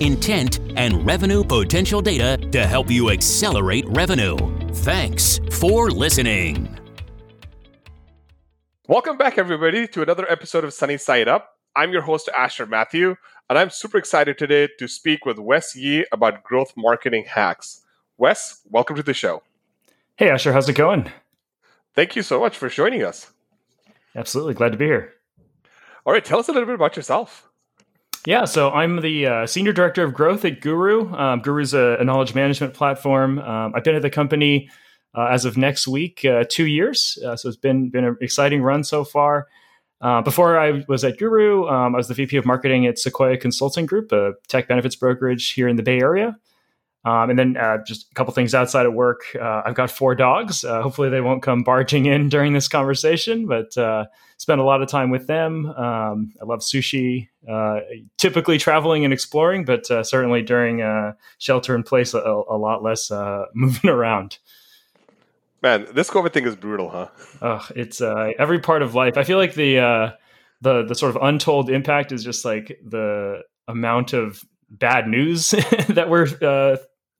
intent, and revenue potential data to help you accelerate revenue. Thanks for listening. Welcome back, everybody, to another episode of Sunny Side Up. I'm your host, Asher Mathew, and I'm super excited today to speak with Wes Yee about growth marketing hacks. Wes, welcome to the show. Hey, Asher, how's it going? Thank you so much for joining us. Absolutely. Glad to be here. All right. Tell us a little bit about yourself. Yeah, so I'm the uh, senior director of growth at Guru. Um, Guru is a, a, knowledge management platform. Um, I've been at the company uh, as of next week, uh, two years. Uh, so it's been been an exciting run so far. Uh, before I was at Guru, um, I was the VP of marketing at Sequoia Consulting Group, a tech benefits brokerage here in the Bay Area. Um, and then uh, just a couple things outside of work. I've got four dogs. Hopefully, they won't come barging in during this conversation, but spend a lot of time with them. Um, I love sushi, uh, typically traveling and exploring, but uh, certainly during shelter in place, a, a lot less moving around. Man, this COVID thing is brutal, huh? Ugh, it's every part of life. I feel like the the the sort of untold impact is just like the amount of bad news that we're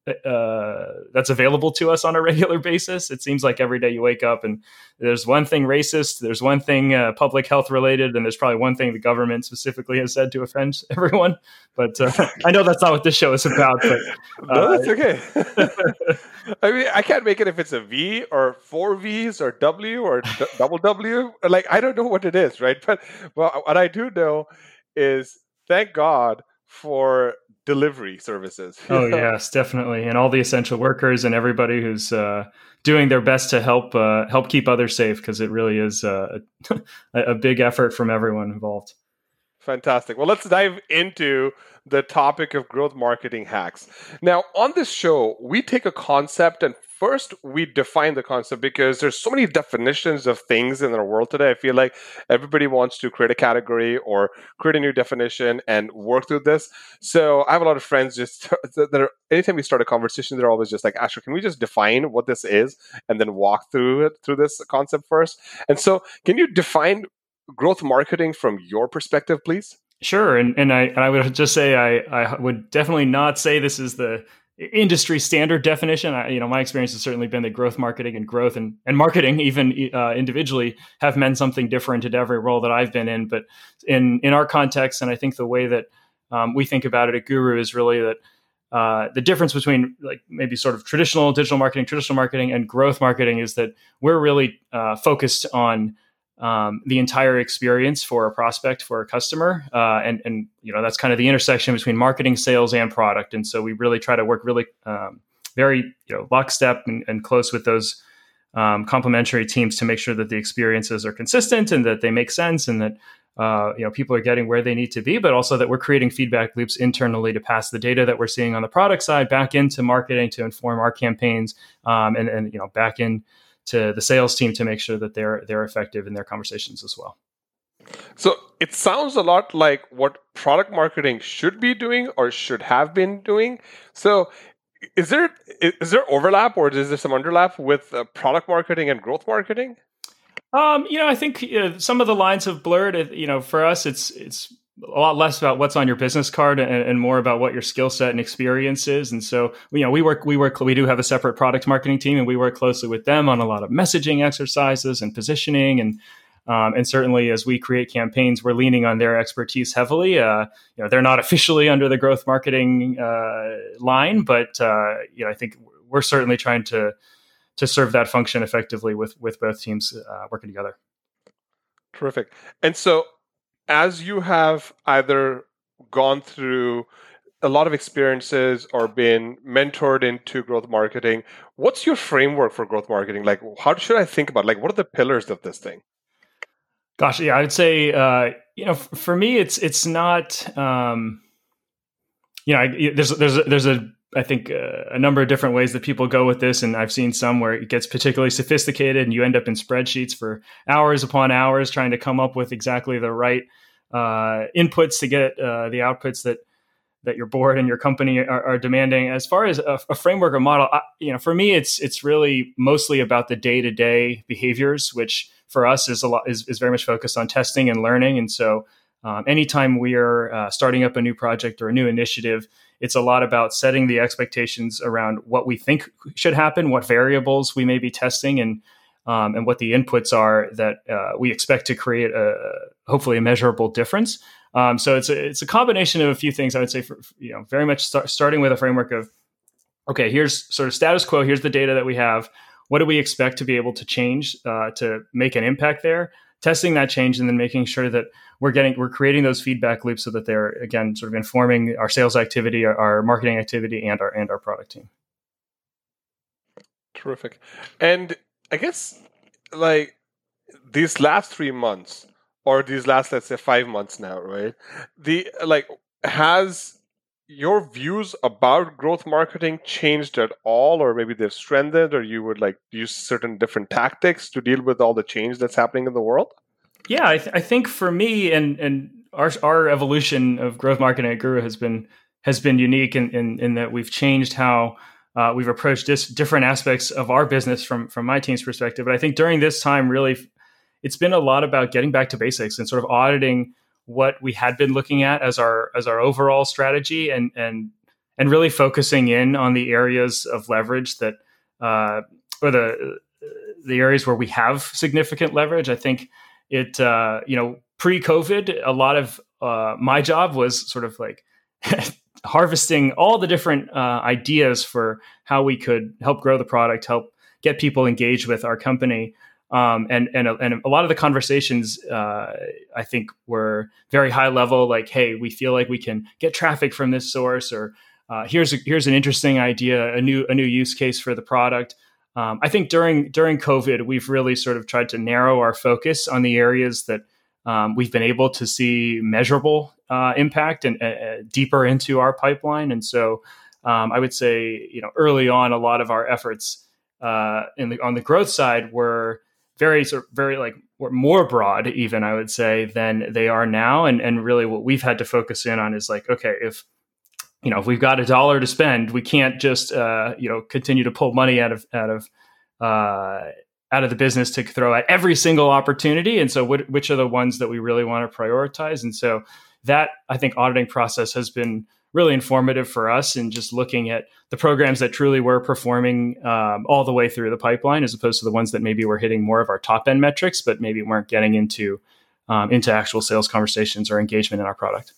uh, that's available to us on a regular basis. It seems like every day you wake up and there's one thing racist, there's one thing uh, public health related, and there's probably one thing the government specifically has said to offend everyone. But uh, I know that's not what this show is about. But no, that's uh, okay. I mean, I can't make it if it's a V or four V's or W or d- double W. Like I don't know what it is, right? But well, what I do know is, thank God for delivery services. oh yes, definitely, and all the essential workers and everybody who's uh, doing their best to help uh, help keep others safe because it really is uh, a big effort from everyone involved. Fantastic. Well, let's dive into the topic of growth marketing hacks. Now, on this show, we take a concept and first we define the concept because there's so many definitions of things in our world today. I feel like everybody wants to create a category or create a new definition and work through this. So I have a lot of friends just that are anytime we start a conversation, they're always just like, Asher, can we just define what this is and then walk through it through this concept first? And so can you define growth marketing from your perspective, please? Sure, and and I and I would just say I I would definitely not say this is the industry standard definition. I, you know, my experience has certainly been that growth marketing and growth and, and marketing, even uh, individually, have meant something different at every role that I've been in. But in in our context, and I think the way that um, we think about it at Guru is really that uh, the difference between like maybe sort of traditional digital marketing, traditional marketing, and growth marketing is that we're really uh, focused on um, the entire experience for a prospect for a customer uh, and and you know that's kind of the intersection between marketing sales and product. And so we really try to work really um, very you know lockstep and, and close with those um, complementary teams to make sure that the experiences are consistent and that they make sense and that uh, you know people are getting where they need to be but also that we're creating feedback loops internally to pass the data that we're seeing on the product side back into marketing to inform our campaigns um, and and you know back in to the sales team to make sure that they're they're effective in their conversations as well. So it sounds a lot like what product marketing should be doing or should have been doing. So is there is there overlap or is there some underlap with uh, product marketing and growth marketing? Um, you know, I think uh, some of the lines have blurred. You know, for us, it's it's a lot less about what's on your business card and, and more about what your skill set and experience is. And so, you know, we work, we work, we do have a separate product marketing team, and we work closely with them on a lot of messaging exercises and positioning. And um, and certainly, as we create campaigns, we're leaning on their expertise heavily. Uh, you know, they're not officially under the growth marketing uh, line, but uh, you know, I think we're certainly trying to to serve that function effectively with with both teams uh, working together. Terrific. And so as you have either gone through a lot of experiences or been mentored into growth marketing, what's your framework for growth marketing? Like, how should I think about? It? Like, what are the pillars of this thing? Gosh, yeah, I would say, uh, you know, for me, it's it's not, um, you know, I, there's there's there's a I think uh, a number of different ways that people go with this, and I've seen some where it gets particularly sophisticated, and you end up in spreadsheets for hours upon hours trying to come up with exactly the right uh, inputs to get uh, the outputs that that your board and your company are, are demanding. As far as a, a framework or model, I, you know, for me, it's it's really mostly about the day to day behaviors, which for us is a lot is, is very much focused on testing and learning, and so. Um, anytime we are uh, starting up a new project or a new initiative, it's a lot about setting the expectations around what we think should happen, what variables we may be testing, and um, and what the inputs are that uh, we expect to create a hopefully a measurable difference. Um, so it's a, it's a combination of a few things. I would say, for, you know, very much start, starting with a framework of, okay, here's sort of status quo. Here's the data that we have. What do we expect to be able to change uh, to make an impact there? Testing that change and then making sure that we're getting we're creating those feedback loops so that they're again sort of informing our sales activity, our, our marketing activity, and our and our product team. Terrific, and I guess like these last three months or these last let's say five months now, right? The like has your views about growth marketing changed at all or maybe they've strengthened or you would like use certain different tactics to deal with all the change that's happening in the world yeah, I, th- I, think for me and and our our evolution of growth marketing at Guru has been has been unique in in, in that we've changed how uh, we've approached dis- different aspects of our business from from my team's perspective. But I think during this time, really, it's been a lot about getting back to basics and sort of auditing what we had been looking at as our as our overall strategy and and and really focusing in on the areas of leverage that uh, or the the areas where we have significant leverage. I think it uh, you know pre-covid a lot of uh, my job was sort of like harvesting all the different uh, ideas for how we could help grow the product help get people engaged with our company um, and and a, and a lot of the conversations uh, I think were very high level like hey we feel like we can get traffic from this source or uh, here's a, here's an interesting idea a new a new use case for the product um, I think during during COVID, we've really sort of tried to narrow our focus on the areas that um, we've been able to see measurable uh, impact and uh, deeper into our pipeline. And so, um, I would say, you know, early on, a lot of our efforts uh, in the, on the growth side were very sort of very like more broad, even I would say, than they are now. And and really, what we've had to focus in on is like, okay, if you know, if we've got a dollar to spend, we can't just uh, you know continue to pull money out of out of uh, out of the business to throw at every single opportunity. And so, what, which are the ones that we really want to prioritize? And so, that I think auditing process has been really informative for us in just looking at the programs that truly were performing um, all the way through the pipeline, as opposed to the ones that maybe were hitting more of our top end metrics, but maybe weren't getting into um, into actual sales conversations or engagement in our product.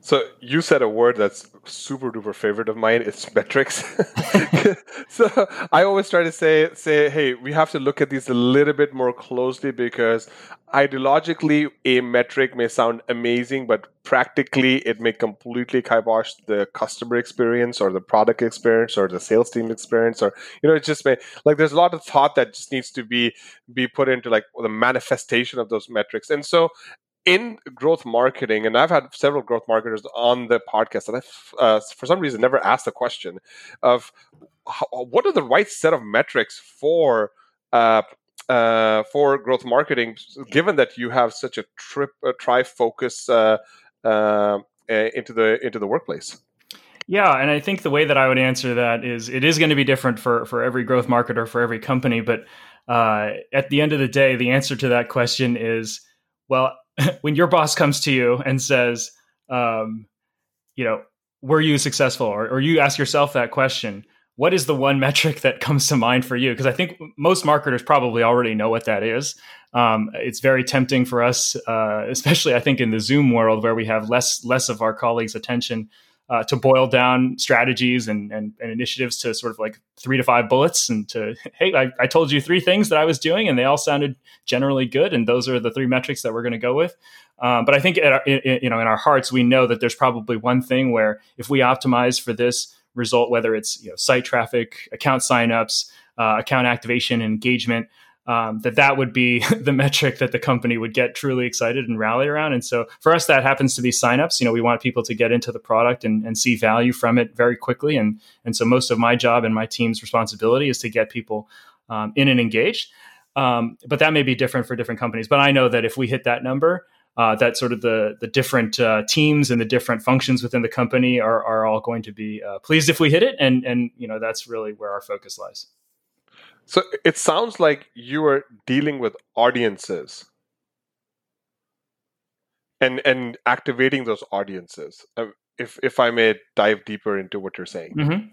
So you said a word that's super duper favorite of mine. It's metrics. so I always try to say say, hey, we have to look at these a little bit more closely because ideologically a metric may sound amazing, but practically it may completely kibosh the customer experience or the product experience or the sales team experience or you know it just may like there's a lot of thought that just needs to be be put into like the manifestation of those metrics. And so in growth marketing, and I've had several growth marketers on the podcast, and I've, uh, for some reason, never asked the question of how, what are the right set of metrics for uh, uh, for growth marketing, given that you have such a trip a try focus uh, uh, into the into the workplace. Yeah, and I think the way that I would answer that is it is going to be different for for every growth marketer for every company, but uh, at the end of the day, the answer to that question is well when your boss comes to you and says, um, you know, were you successful? Or, or you ask yourself that question, what is the one metric that comes to mind for you? Because I think most marketers probably already know what that is. Um, it's very tempting for us, uh, especially I think in the Zoom world where we have less less of our colleagues' attention uh, to boil down strategies and, and, and, initiatives to sort of like three to five bullets and to hey I, I, told you three things that i was doing and they all sounded generally good and those are the three metrics that we're going to go with. Um, but i think our, in, you know in our hearts we know that there's probably one thing where if we optimize for this result whether it's you know, site traffic account signups uh, account activation engagement um, that that would be the metric that the company would get truly excited and rally around. And so for us, that happens to be signups. You know, we want people to get into the product and, and see value from it very quickly. And and so most of my job and my team's responsibility is to get people um, in and engaged. Um, but that may be different for different companies. But I know that if we hit that number, uh, that sort of the the different uh, teams and the different functions within the company are are all going to be uh, pleased if we hit it, and and you know that's really where our focus lies. So it sounds like you are dealing with audiences and and activating those audiences. Uh, if if I may dive deeper into what you're saying. Mm-hmm.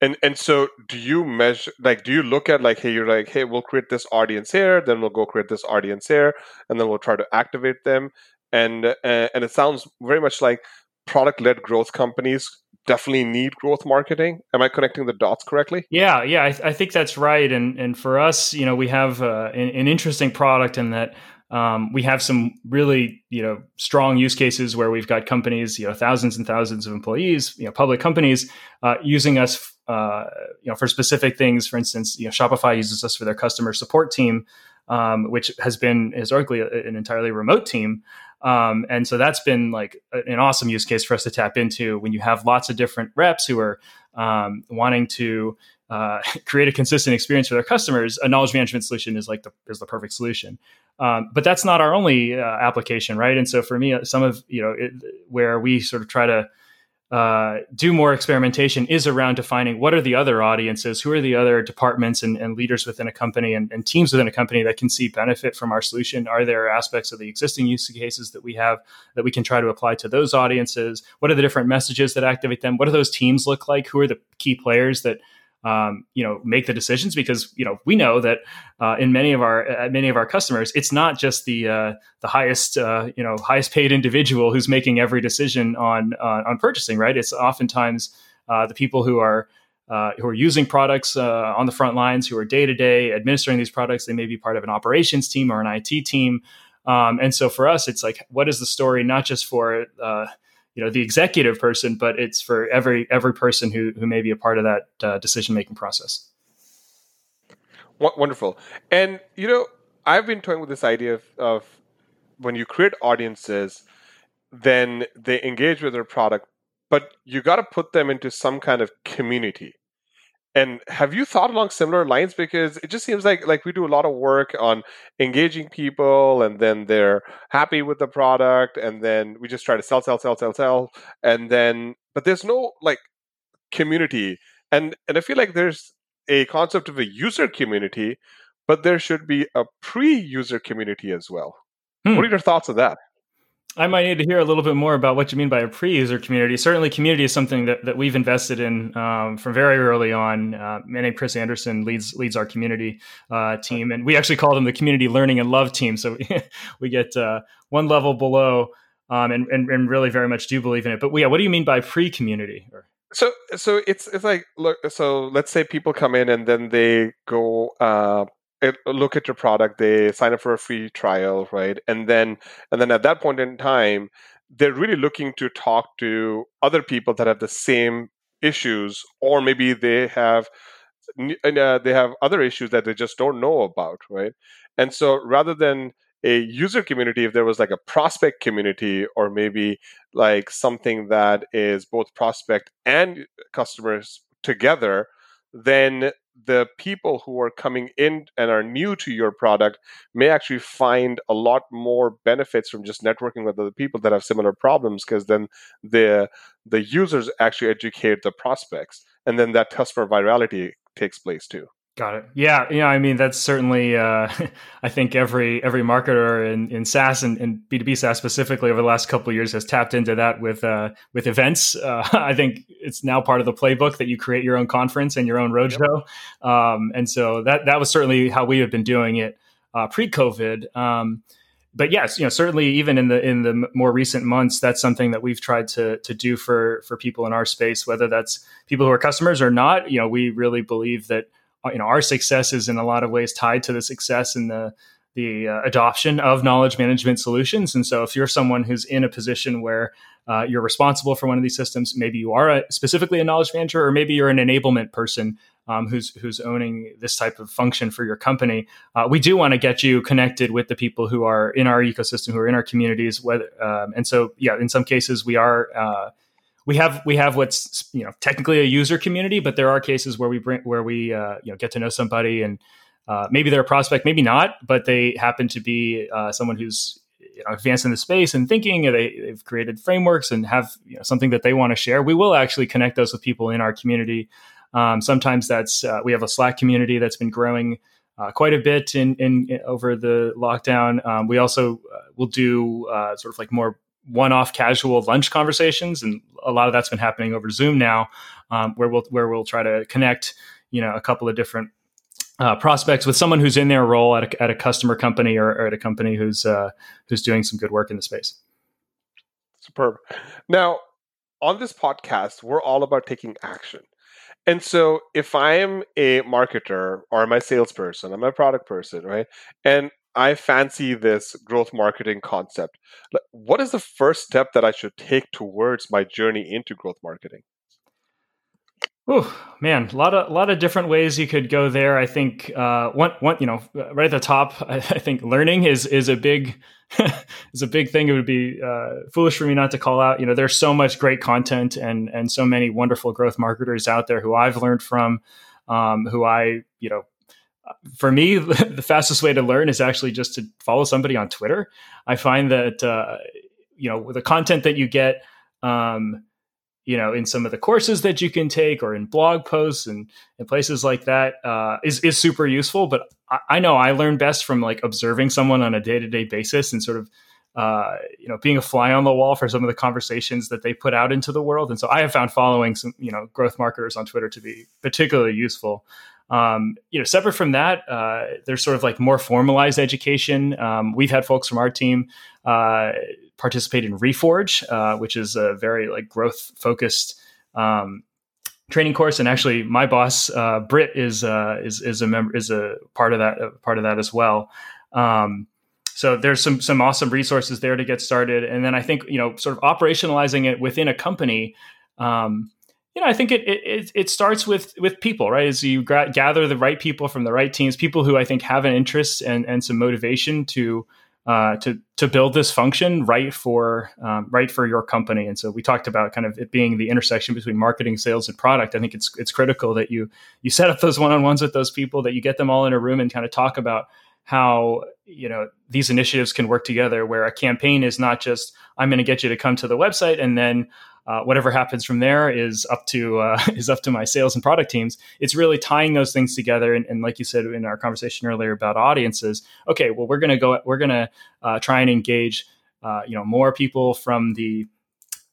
And and so do you measure like do you look at like hey you're like hey we'll create this audience here then we'll go create this audience here and then we'll try to activate them and uh, and it sounds very much like product led growth companies definitely need growth marketing. Am I connecting the dots correctly? Yeah, yeah, I, I think that's right. And and for us, you know, we have uh, an, an, interesting product in that um, we have some really you know strong use cases where we've got companies, you know, thousands and thousands of employees, you know, public companies uh, using us. Uh, you know, for specific things, for instance, you know, Shopify uses us for their customer support team, um, which has been historically an entirely remote team. Um, and so that's been like an awesome use case for us to tap into when you have lots of different reps who are um, wanting to uh, create a consistent experience for their customers. A knowledge management solution is like the is the perfect solution. Um, but that's not our only uh, application, right? And so for me, some of you know it, where we sort of try to uh, do more experimentation is around defining what are the other audiences, who are the other departments and, and leaders within a company and, and, teams within a company that can see benefit from our solution. Are there aspects of the existing use cases that we have that we can try to apply to those audiences? What are the different messages that activate them? What do those teams look like? Who are the key players that um, you know make the decisions because you know we know that uh, in many of our uh, many of our customers it's not just the uh, the highest uh, you know highest paid individual who's making every decision on on purchasing right? It's oftentimes uh, the people who are uh, who are using products on the front lines who are day to day administering these products. They may be part of an operations team or an IT team. Um, and so for us it's like what is the story not just for you know the executive person, but it's for every every person who who may be a part of that uh, decision making process. Wonderful, and you know I've been toying with this idea of, of when you create audiences, then they engage with their product, but you got to put them into some kind of community. And have you thought along similar lines? Because it just seems like like we do a lot of work on engaging people, and then they're happy with the product, and then we just try to sell, sell, sell, sell, sell, and then but there's no like community, and and I feel like there's a concept of a user community, but there should be a pre-user community as well. Hmm. What are your thoughts on that? I might need to hear a little bit more about what you mean by a pre-user community. Certainly, community is something that, that we've invested in um, from very early on. Uh, my name Chris Anderson leads leads our community uh, team, and we actually call them the Community Learning and Love team. So we we get uh, one level below, um, and, and, and really very much do believe in it. But yeah, what do you mean by pre-community? So so it's it's like look. So let's say people come in and then they go uh, look at your product they sign up for a free trial right? And then and then at that point in time they're really looking to talk to other people that have the same issues or maybe they have uh, they have other issues that they just don't know about right? And so rather than a user community if there was like a prospect community or maybe like something that is both prospect and customers together then the people who are coming in and are new to your product may actually find a lot more benefits from just networking with other people that have similar problems because then the the users actually educate the prospects and then that customer virality takes place too Got it. Yeah, yeah. I mean, that's certainly. Uh, I think every every marketer in, in SaaS and, B two B SaaS specifically over the last couple of years has tapped into that with uh, with events. Uh, I think it's now part of the playbook that you create your own conference and your own roadshow. Yep. Um, and so that that was certainly how we have been doing it uh, pre COVID. Um, but yes, you know, certainly even in the in the more recent months, that's something that we've tried to to do for for people in our space, whether that's people who are customers or not. You know, we really believe that you know our success is in a lot of ways tied to the success and the the uh, adoption of knowledge management solutions. And so, if you're someone who's in a position where uh, you're responsible for one of these systems, maybe you are a, specifically a knowledge manager, or maybe you're an enablement person um, who's who's owning this type of function for your company, uh, we do want to get you connected with the people who are in our ecosystem, who are in our communities. Whether um, and so, yeah, in some cases we are. We have we have what's you know technically a user community, but there are cases where we bring where we uh, you know get to know somebody and uh, maybe they're a prospect, maybe not, but they happen to be uh, someone who's you know, advanced in the space and thinking. They, they've created frameworks and have you know, something that they want to share. We will actually connect those with people in our community. Um, sometimes that's uh, we have a Slack community that's been growing uh, quite a bit in, in, in, over the lockdown. Um, we also uh, will do uh, sort of like more one-off casual lunch conversations, and a lot of that's been happening over Zoom now, um, where we'll where we'll try to connect you know a couple of different uh, prospects with someone who's in their role at a, at a customer company or, or at a company who's uh, who's doing some good work in the space. Superb. Now, on this podcast, we're all about taking action. And so, if I am a marketer or I'm a salesperson, I'm a product person, right? And I fancy this growth marketing concept. What is the first step that I should take towards my journey into growth marketing? Oh man, a lot of a lot of different ways you could go there. I think uh, one one you know right at the top, I, I think learning is is a big is a big thing. It would be uh, foolish for me not to call out. You know, there's so much great content and and so many wonderful growth marketers out there who I've learned from, um, who I you know. For me, the fastest way to learn is actually just to follow somebody on Twitter. I find that uh, you know the content that you get. Um, you know, in some of the courses that you can take or in blog posts and, and places like that uh, is is super useful. But I, I, know I learn best from like observing someone on a day to day basis and sort of, uh, you know, being a fly on the wall for some of the conversations that they put out into the world. And so I have found following some, you know, growth marketers on Twitter to be particularly useful. Um, you know, separate from that, uh, there's sort of like more formalized education. Um, we've had folks from our team uh, participate in Reforge, uh, which is a very like growth focused um, training course. And actually, my boss uh, Britt is uh, is is a member is a part of that part of that as well. Um, so there's some some awesome resources there to get started. And then I think you know sort of operationalizing it within a company. Um, you know, I think it, it it starts with with people, right? As you gra- gather the right people from the right teams, people who I think have an interest and and some motivation to uh, to to build this function right for um, right for your company. And so we talked about kind of it being the intersection between marketing, sales, and product. I think it's it's critical that you you set up those one on ones with those people, that you get them all in a room and kind of talk about how you know these initiatives can work together. Where a campaign is not just I'm going to get you to come to the website and then uh, whatever happens from there is up to uh, is up to my sales and product teams. It's really tying those things together, and, and like you said in our conversation earlier about audiences. Okay, well we're gonna go, we're gonna uh, try and engage, uh, you know, more people from the,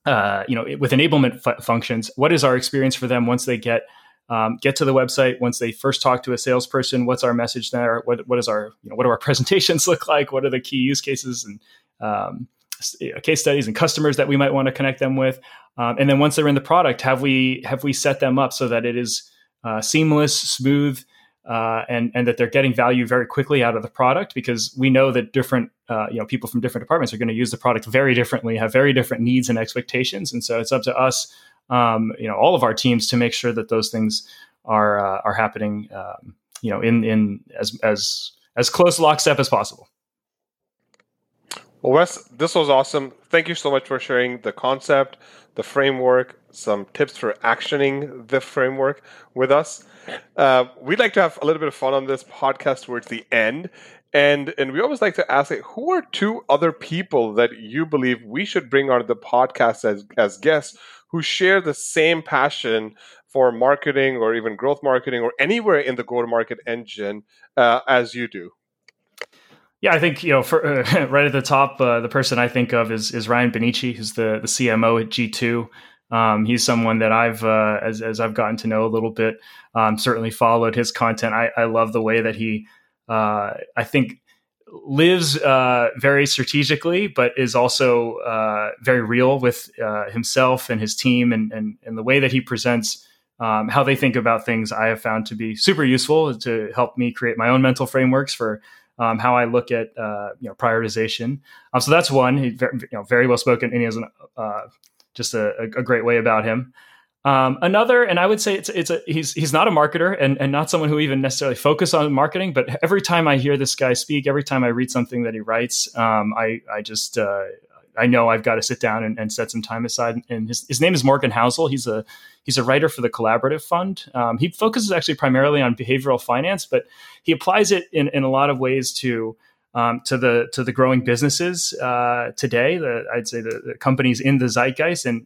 uh, you know, with enablement f- functions. What is our experience for them once they get um, get to the website once they first talk to a salesperson. What's our message there? What, what is our you know what do our presentations look like? What are the key use cases and um, case studies and customers that we might want to connect them with? Um, and then once they're in the product, have we have we set them up so that it is uh, seamless, smooth, uh, and and that they're getting value very quickly out of the product? Because we know that different uh, you know people from different departments are going to use the product very differently, have very different needs and expectations, and so it's up to us, um, you know, all of our teams to make sure that those things are uh, are happening, um, you know, in in as as as close lockstep as possible. Well, Wes, this was awesome. Thank you so much for sharing the concept, the framework, some tips for actioning the framework with us. Uh, we'd like to have a little bit of fun on this podcast towards the end. And, and we always like to ask, like, who are two other people that you believe we should bring on the podcast as, as guests who share the same passion for marketing or even growth marketing or anywhere in the go to market engine uh, as you do? Yeah, I think you know, for, uh, right at the top, uh, the person I think of is is Ryan Bonnici, who's the the CMO at G two. Um, he's someone that I've uh, as as I've gotten to know a little bit. Um, certainly followed his content. I, I love the way that he, uh, I think, lives uh, very strategically, but is also uh, very real with himself and his team, and and and the way that he presents. Um, how they think about things, I have found to be super useful to help me create my own mental frameworks for um, how I look at uh, you know prioritization. Um, so that's one. He's very, you know, very well spoken, and he has an, uh, just a, a, great way about him. Um, another, and I would say it's it's a he's he's not a marketer and and not someone who even necessarily focus on marketing. But every time I hear this guy speak, every time I read something that he writes, um, I I just uh, I know I've got to sit down and, and, set some time aside. And his, his name is Morgan Housel. He's a he's a writer for the Collaborative Fund. Um, he focuses actually primarily on behavioral finance, but he applies it in, in a lot of ways to um, to the to the growing businesses uh, today. The, I'd say the, the, companies in the zeitgeist and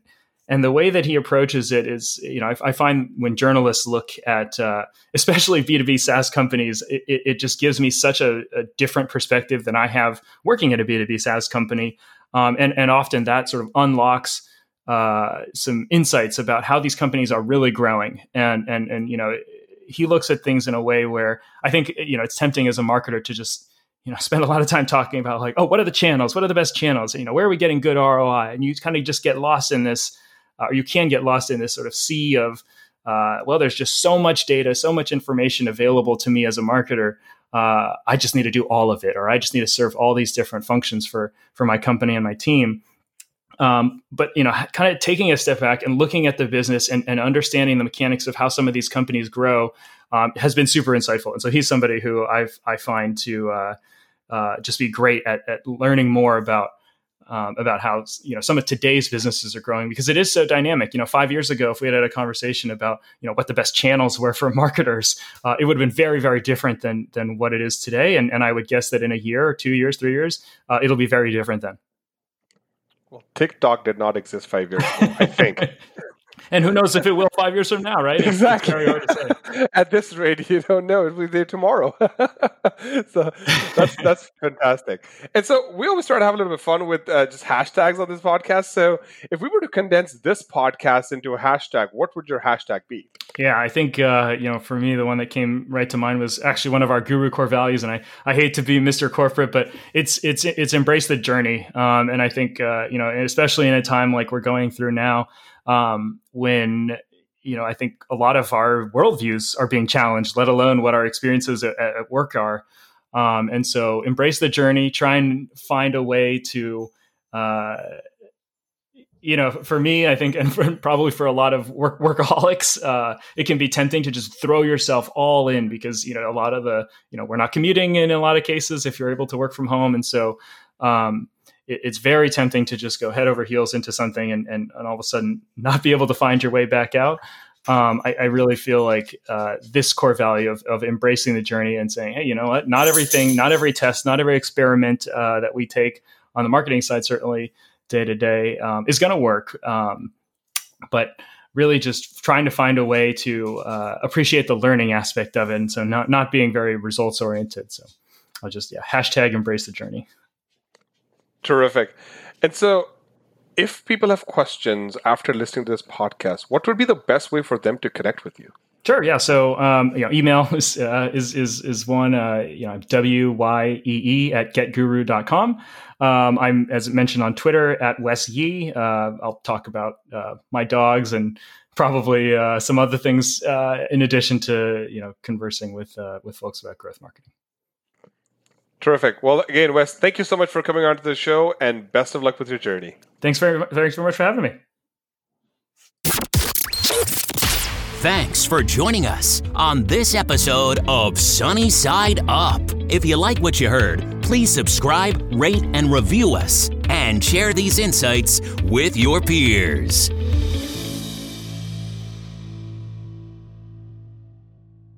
and the way that he approaches it is, you know, I, I find when journalists look at, uh, especially B two B SaaS companies, it, it, just gives me such a, a different perspective than I have working at a B two B SaaS company. Um, and, and often that sort of unlocks uh, some insights about how these companies are really growing. And, and, and, you know, he looks at things in a way where I think, you know, it's tempting as a marketer to just, you know, spend a lot of time talking about like, oh, what are the channels? What are the best channels? You know, where are we getting good ROI? And you kind of just get lost in this, uh, or you can get lost in this sort of sea of, uh, well, there's just so much data, so much information available to me as a marketer uh, I just need to do all of it, or I just need to serve all these different functions for for my company and my team. Um, but you know, kind of taking a step back and looking at the business and, and understanding the mechanics of how some of these companies grow um, has been super insightful. And so he's somebody who I I find to uh, uh, just be great at, at learning more about um, about how you know some of today's businesses are growing because it is so dynamic. You know, five years ago, if we had had a conversation about you know what the best channels were for marketers, uh, it would have been very very different than than what it is today. And and I would guess that in a year or two years, three years, uh, it'll be very different then. Well, TikTok did not exist five years ago, I think. and who knows if it will five years from now, right? Exactly. At this rate, you don't know; it will be there tomorrow. so that's that's fantastic. And so we always try to have a little bit of fun with uh, just hashtags on this podcast. So if we were to condense this podcast into a hashtag, what would your hashtag be? Yeah, I think uh, you know, for me, the one that came right to mind was actually one of our guru core values, and I, I hate to be Mr. Corporate, but it's it's it's embrace the journey, um, and I think uh, you know, especially in a time like we're going through now um, when you know I think a lot of our worldviews are being challenged, let alone what our experiences at, at work are. Um, and so embrace the journey, try and find a way to. Uh, you know, for me, I think, and for, probably for a lot of work, workaholics, uh, it can be tempting to just throw yourself all in because you know a lot of the, you know, we're not commuting in a lot of cases if you're able to work from home, and so um, it, it's very tempting to just go head over heels into something and, and, and all of a sudden not be able to find your way back out. Um, I, I, really feel like uh, this core value of, of, embracing the journey and saying, hey, you know what? Not everything, not every test, not every experiment uh, that we take on the marketing side, certainly day to day, um, is going to work. Um, but really just trying to find a way to uh, appreciate the learning aspect of it. And so not, not being very results oriented. So I'll just, yeah, hashtag embrace the journey. Terrific. And so, if people have questions after listening to this podcast, what would be the best way for them to connect with you? Sure. Yeah. So, um, you know, email is, uh, is, is, is one, uh, you know, W-Y-E-E at getguru.com. Um, I'm, as mentioned on Twitter at Wes Yee. Uh, I'll talk about, uh, my dogs and probably, uh, some other things, uh, in addition to, you know, conversing with, with folks about growth marketing. Terrific. Well, again, Wes, thank you so much for coming on to the show and best of luck with your journey. Thanks very, thanks very much for having me. Thanks for joining us on this episode of Sunny Side Up. If you like what you heard, please subscribe, rate, and review us, and share these insights with your peers.